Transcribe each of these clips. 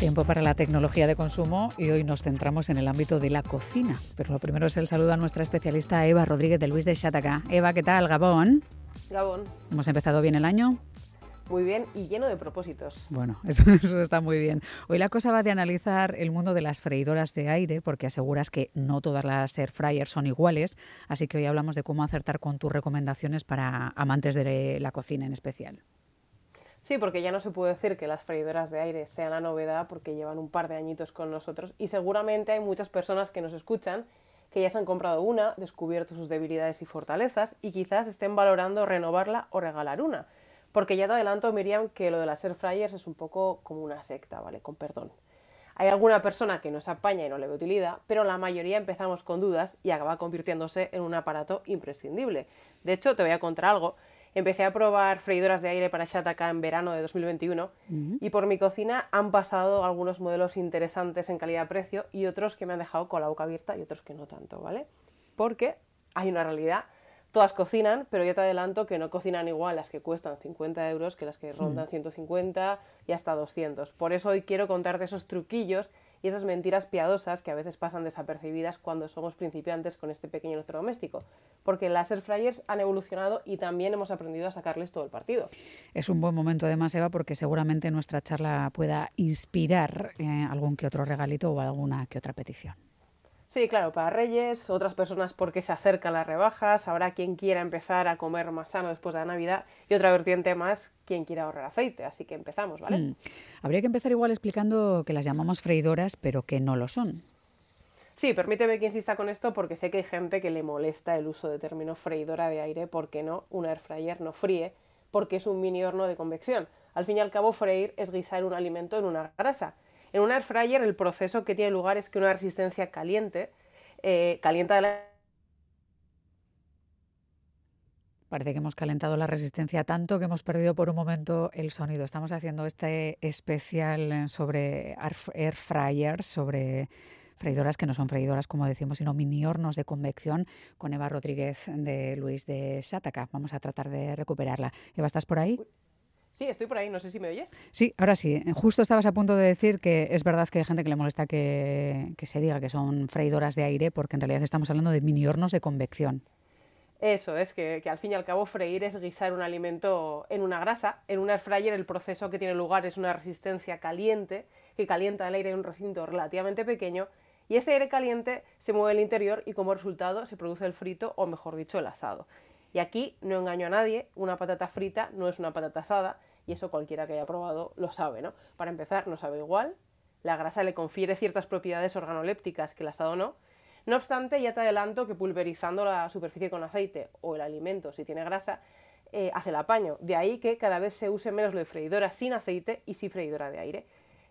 Tiempo para la tecnología de consumo y hoy nos centramos en el ámbito de la cocina. Pero lo primero es el saludo a nuestra especialista Eva Rodríguez de Luis de Chataca. Eva, ¿qué tal? Gabón. Gabón. ¿Hemos empezado bien el año? Muy bien y lleno de propósitos. Bueno, eso, eso, está muy bien. Hoy la cosa va de analizar el mundo de las freidoras de aire, porque aseguras que no todas las air fryers son iguales, así que hoy hablamos de cómo acertar con tus recomendaciones para amantes de la cocina en especial. Sí, porque ya no se puede decir que las freidoras de aire sean la novedad porque llevan un par de añitos con nosotros y seguramente hay muchas personas que nos escuchan que ya se han comprado una, descubierto sus debilidades y fortalezas y quizás estén valorando renovarla o regalar una. Porque ya te adelanto, Miriam, que lo de las air fryers es un poco como una secta, ¿vale? Con perdón. Hay alguna persona que nos apaña y no le ve utilidad, pero la mayoría empezamos con dudas y acaba convirtiéndose en un aparato imprescindible. De hecho, te voy a contar algo empecé a probar freidoras de aire para Shataka en verano de 2021 y por mi cocina han pasado algunos modelos interesantes en calidad-precio y otros que me han dejado con la boca abierta y otros que no tanto, ¿vale? Porque hay una realidad. Todas cocinan, pero ya te adelanto que no cocinan igual las que cuestan 50 euros que las que rondan 150 y hasta 200. Por eso hoy quiero contarte esos truquillos y esas mentiras piadosas que a veces pasan desapercibidas cuando somos principiantes con este pequeño electrodoméstico, porque las air fryers han evolucionado y también hemos aprendido a sacarles todo el partido. Es un buen momento además, Eva, porque seguramente nuestra charla pueda inspirar eh, algún que otro regalito o alguna que otra petición. Sí, claro, para Reyes, otras personas porque se acercan las rebajas, habrá quien quiera empezar a comer más sano después de la Navidad y otra vertiente más, quien quiera ahorrar aceite. Así que empezamos, ¿vale? Mm. Habría que empezar igual explicando que las llamamos freidoras, pero que no lo son. Sí, permíteme que insista con esto porque sé que hay gente que le molesta el uso de término freidora de aire porque no, un air fryer no fríe, porque es un mini horno de convección. Al fin y al cabo, freír es guisar un alimento en una grasa. En un air fryer el proceso que tiene lugar es que una resistencia caliente eh, calienta la Parece que hemos calentado la resistencia tanto que hemos perdido por un momento el sonido. Estamos haciendo este especial sobre air fryers, sobre freidoras que no son freidoras, como decimos, sino mini hornos de convección con Eva Rodríguez de Luis de Sátaka. Vamos a tratar de recuperarla. Eva, ¿estás por ahí? Sí, estoy por ahí, no sé si me oyes. Sí, ahora sí. Justo estabas a punto de decir que es verdad que hay gente que le molesta que, se diga que son freidoras de aire, porque en realidad estamos hablando de mini hornos de convección. Eso, es que, al fin y al cabo freír es guisar un alimento en una grasa. En un air fryer el proceso que tiene lugar es una resistencia caliente que calienta el aire en un recinto relativamente pequeño y ese aire caliente se mueve al interior y como resultado se produce el frito o mejor dicho el asado. Y aquí no engaño a nadie, una patata frita no es una patata asada, y eso cualquiera que haya probado lo sabe, ¿no? Para empezar, no sabe igual, la grasa le confiere ciertas propiedades organolépticas que el asado no. No obstante, ya te adelanto que pulverizando la superficie con aceite o el alimento, si tiene grasa, eh, hace el apaño. De ahí que cada vez se use menos lo de freidora sin aceite y sí freidora de aire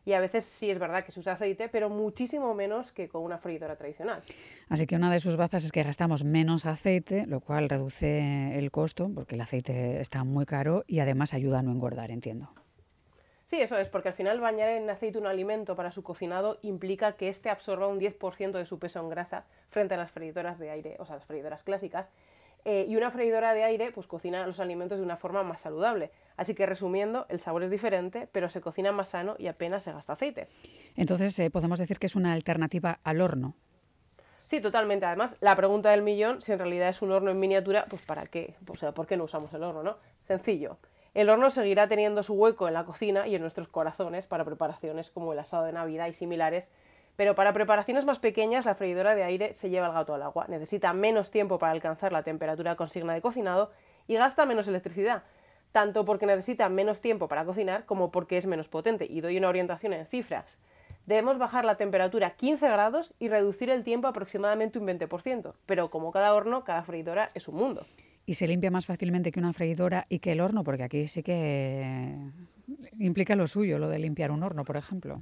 y a veces sí es verdad que se usa aceite, pero muchísimo menos que con una freidora tradicional. Así que una de sus bazas es que gastamos menos aceite, lo cual reduce el costo, porque el aceite está muy caro y además ayuda a no engordar, entiendo. Sí, eso es, porque al final bañar en aceite un alimento para su cocinado implica que éste absorba un 10% de su peso en grasa frente a las freidoras de aire, o sea, las freidoras clásicas, eh, y una freidora de aire pues cocina los alimentos de una forma más saludable. Así que resumiendo, el sabor es diferente, pero se cocina más sano y apenas se gasta aceite. Entonces, eh, podemos decir que es una alternativa al horno. Sí, totalmente. Además, la pregunta del millón, si en realidad es un horno en miniatura, pues ¿para qué? O sea, ¿por qué no usamos el horno, no? Sencillo. El horno seguirá teniendo su hueco en la cocina y en nuestros corazones para preparaciones como el asado de Navidad y similares, pero para preparaciones más pequeñas, la freidora de aire se lleva el gato al agua. Necesita menos tiempo para alcanzar la temperatura consigna de cocinado y gasta menos electricidad, tanto porque necesita menos tiempo para cocinar como porque es menos potente. Y doy una orientación en cifras. Debemos bajar la temperatura a 15 grados y reducir el tiempo aproximadamente un 20%. Pero como cada horno, cada freidora es un mundo. Y se limpia más fácilmente que una freidora y que el horno, porque aquí sí que implica lo suyo, lo de limpiar un horno, por ejemplo.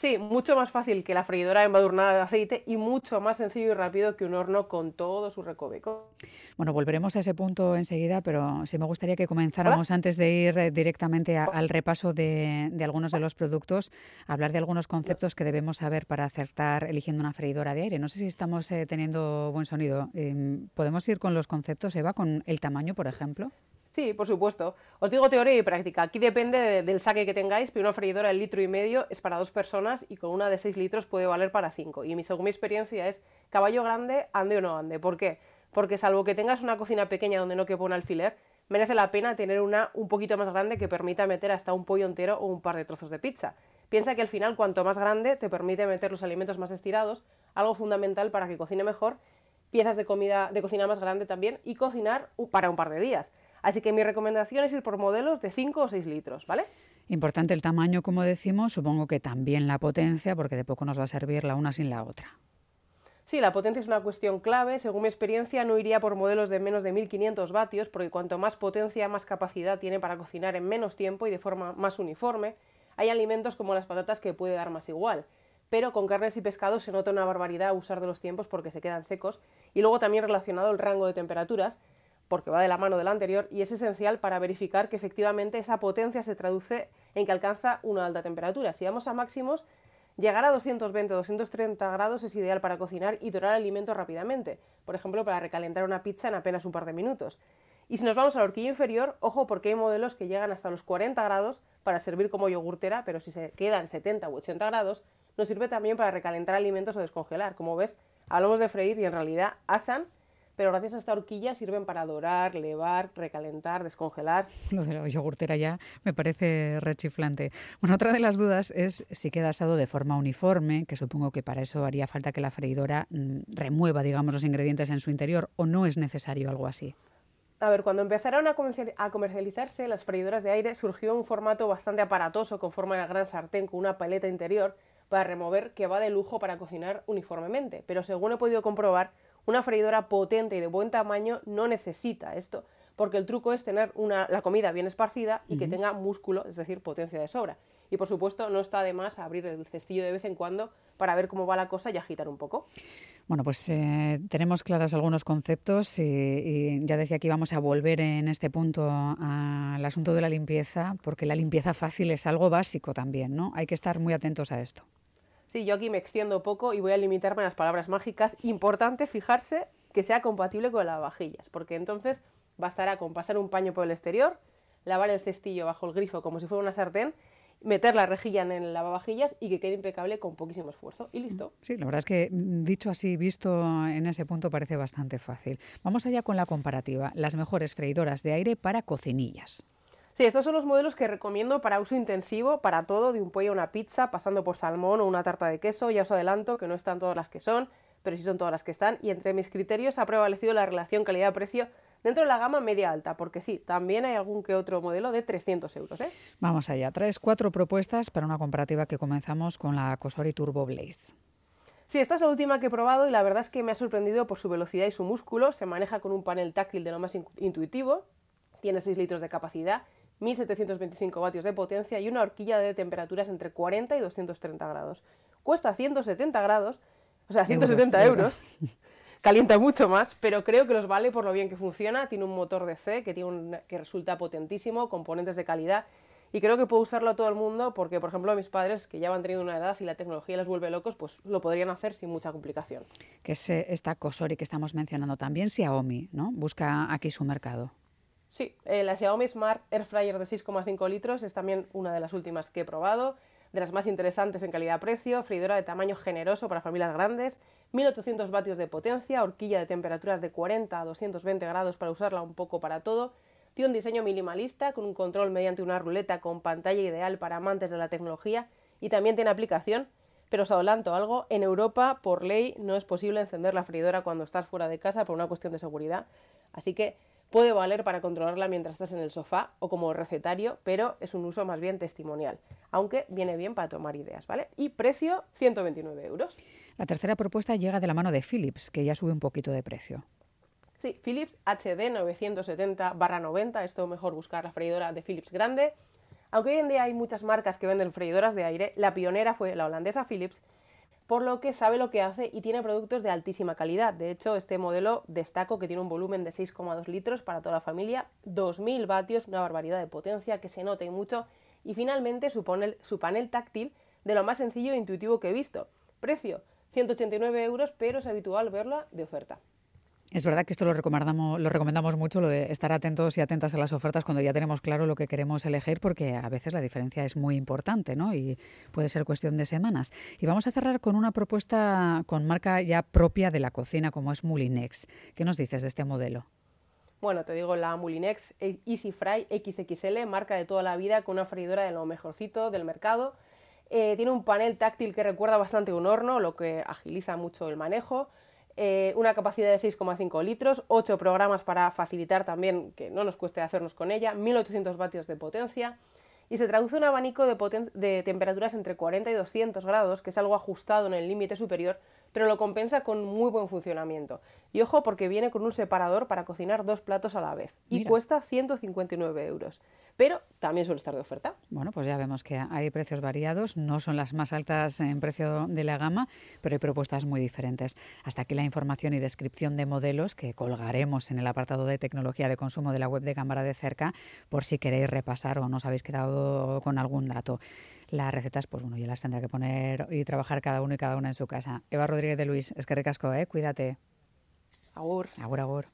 Sí, mucho más fácil que la freidora embadurnada de aceite y mucho más sencillo y rápido que un horno con todo su recoveco. Bueno, volveremos a ese punto enseguida, pero sí me gustaría que comenzáramos antes de ir eh, directamente al repaso de, algunos de los productos, hablar de algunos conceptos que debemos saber para acertar eligiendo una freidora de aire. No sé si estamos eh, teniendo buen sonido. Em, ¿Podemos ir con los conceptos, Eva, con el tamaño, por ejemplo? Sí, por supuesto. Os digo teoría y práctica. Aquí depende del saque que tengáis, pero una freidora de litro y medio es para dos personas y con una de 6 litros puede valer para cinco. Y según mi experiencia es caballo grande, ande o no ande. ¿Por qué? Porque salvo que tengas una cocina pequeña donde no quepa un alfiler, merece la pena tener una un poquito más grande que permita meter hasta un pollo entero o un par de trozos de pizza. Piensa que al final cuanto más grande te permite meter los alimentos más estirados, algo fundamental para que cocine mejor, piezas de comida de cocina más grande también y cocinar para un par de días. Así que mi recomendación es ir por modelos de 5 o 6 litros, ¿vale? Importante el tamaño, como decimos, supongo que también la potencia, porque de poco nos va a servir la una sin la otra. Sí, la potencia es una cuestión clave. Según mi experiencia, no iría por modelos de menos de 1500 vatios, porque cuanto más potencia, más capacidad tiene para cocinar en menos tiempo y de forma más uniforme. Hay alimentos como las patatas que puede dar más igual, pero con carnes y pescados se nota una barbaridad usar de los tiempos porque se quedan secos. Y luego también relacionado el rango de temperaturas, porque va de la mano del anterior y es esencial para verificar que efectivamente esa potencia se traduce en que alcanza una alta temperatura. Si vamos a máximos, llegar a 220-230 grados es ideal para cocinar y dorar alimentos rápidamente, por ejemplo, para recalentar una pizza en apenas un par de minutos. Y si nos vamos a la horquilla inferior, ojo porque hay modelos que llegan hasta los 40 grados para servir como yogurtera, pero si se quedan 70 u 80 grados, nos sirve también para recalentar alimentos o descongelar. Como ves, hablamos de freír y en realidad asan pero gracias a esta horquilla sirven para dorar, levar, recalentar, descongelar. Lo de la yogurtera ya me parece rechiflante. Bueno, otra de las dudas es si queda asado de forma uniforme, que supongo que para eso haría falta que la freidora mm, remueva, digamos, los ingredientes en su interior, o no es necesario algo así. A ver, cuando empezaron a comercializarse las freidoras de aire, surgió un formato bastante aparatoso con forma de gran sartén con una paleta interior para remover que va de lujo para cocinar uniformemente. Pero según he podido comprobar, una freidora potente y de buen tamaño no necesita esto, porque el truco es tener una, la comida bien esparcida y que tenga músculo, es decir, potencia de sobra. Y por supuesto, no está de más abrir el cestillo de vez en cuando para ver cómo va la cosa y agitar un poco. Bueno, pues eh, tenemos claros algunos conceptos y, ya decía que íbamos a volver en este punto al asunto de la limpieza, porque la limpieza fácil es algo básico también, ¿no? Hay que estar muy atentos a esto. Sí, yo aquí me extiendo poco y voy a limitarme a las palabras mágicas. Importante fijarse que sea compatible con lavavajillas, porque entonces bastará con pasar un paño por el exterior, lavar el cestillo bajo el grifo como si fuera una sartén, meter la rejilla en el lavavajillas y que quede impecable con poquísimo esfuerzo. Y listo. Sí, la verdad es que mm, dicho así, visto en ese punto, parece bastante fácil. Vamos allá con la comparativa. Las mejores freidoras de aire para cocinillas. Sí, estos son los modelos que recomiendo para uso intensivo, para todo, de un pollo a una pizza, pasando por salmón o una tarta de queso. Ya os adelanto que no están todas las que son, pero sí son todas las que están. Y entre mis criterios ha prevalecido la relación calidad-precio dentro de la gama media-alta, porque sí, también hay algún que otro modelo de 300 euros. ¿eh? Vamos allá, traes cuatro propuestas para una comparativa que comenzamos con la Cosori Turbo Blaze. Sí, esta es la última que he probado y la verdad es que me ha sorprendido por su velocidad y su músculo. Se maneja con un panel táctil de lo más intuitivo, tiene 6 litros de capacidad 1725 vatios de potencia y una horquilla de temperaturas entre 40 y 230 grados. Cuesta 170 grados, o sea, 170 euros. Calienta mucho más, pero creo que los vale por lo bien que funciona. Tiene un motor DC que, tiene que resulta potentísimo, componentes de calidad. Y creo que puedo usarlo a todo el mundo porque, por ejemplo, a mis padres que ya van teniendo una edad y la tecnología les vuelve locos, pues lo podrían hacer sin mucha complicación. Que es eh, esta Cosori que estamos mencionando también, Xiaomi, ¿no? Busca aquí su mercado. Sí, eh, la Xiaomi Smart Air Fryer de 6,5 litros es también una de las últimas que he probado, de las más interesantes en calidad-precio, freidora de tamaño generoso para familias grandes, 1800 vatios de potencia, horquilla de temperaturas de 40 a 220 grados para usarla un poco para todo, tiene un diseño minimalista con un control mediante una ruleta con pantalla ideal para amantes de la tecnología y también tiene aplicación, pero os adelanto algo, en Europa por ley no es posible encender la freidora cuando estás fuera de casa por una cuestión de seguridad, así que Puede valer para controlarla mientras estás en el sofá o como recetario, pero es un uso más bien testimonial, aunque viene bien para tomar ideas, ¿vale? Y precio, 129 euros. La tercera propuesta llega de la mano de Philips, que ya sube un poquito de precio. Sí, Philips HD 970-90, esto mejor buscar la freidora de Philips grande. Aunque hoy en día hay muchas marcas que venden freidoras de aire, la pionera fue la holandesa Philips por lo que sabe lo que hace y tiene productos de altísima calidad. De hecho, este modelo destaco que tiene un volumen de 6,2 litros para toda la familia, 2.000 vatios, una barbaridad de potencia que se nota y mucho, y finalmente su, su panel táctil de lo más sencillo e intuitivo que he visto. Precio, 189 euros, pero es habitual verla de oferta. Es verdad que esto lo recomendamos, mucho, lo de estar atentos y atentas a las ofertas cuando ya tenemos claro lo que queremos elegir, porque a veces la diferencia es muy importante, ¿no? Y puede ser cuestión de semanas. Y vamos a cerrar con una propuesta con marca ya propia de la cocina, como es Mulinex. ¿Qué nos dices de este modelo? Bueno, te digo la Mulinex Easy Fry XXL, marca de toda la vida, con una freidora de lo mejorcito del mercado. Eh, tiene un panel táctil que recuerda bastante un horno, lo que agiliza mucho el manejo eh, una capacidad de 6,5 litros, 8 programas para facilitar también que no nos cueste hacernos con ella, 1800 vatios de potencia. Y se traduce un abanico de, de temperaturas entre 40 y 200 grados, que es algo ajustado en el límite superior, pero lo compensa con muy buen funcionamiento. Y ojo porque viene con un separador para cocinar dos platos a la vez. Y cuesta 159 euros pero también suele estar de oferta. Bueno, pues ya vemos que hay precios variados, no son las más altas en precio de la gama, pero hay propuestas muy diferentes. Hasta aquí la información y descripción de modelos que colgaremos en el apartado de tecnología de consumo de la web de Cámara de Cerca por si queréis repasar o no os habéis quedado con algún dato. Las recetas, pues bueno, ya las tendrá que poner y trabajar cada uno y cada una en su casa. Eva Rodríguez de Luis, es que recasco, ¿eh? Cuídate. Agur. Agur, agur.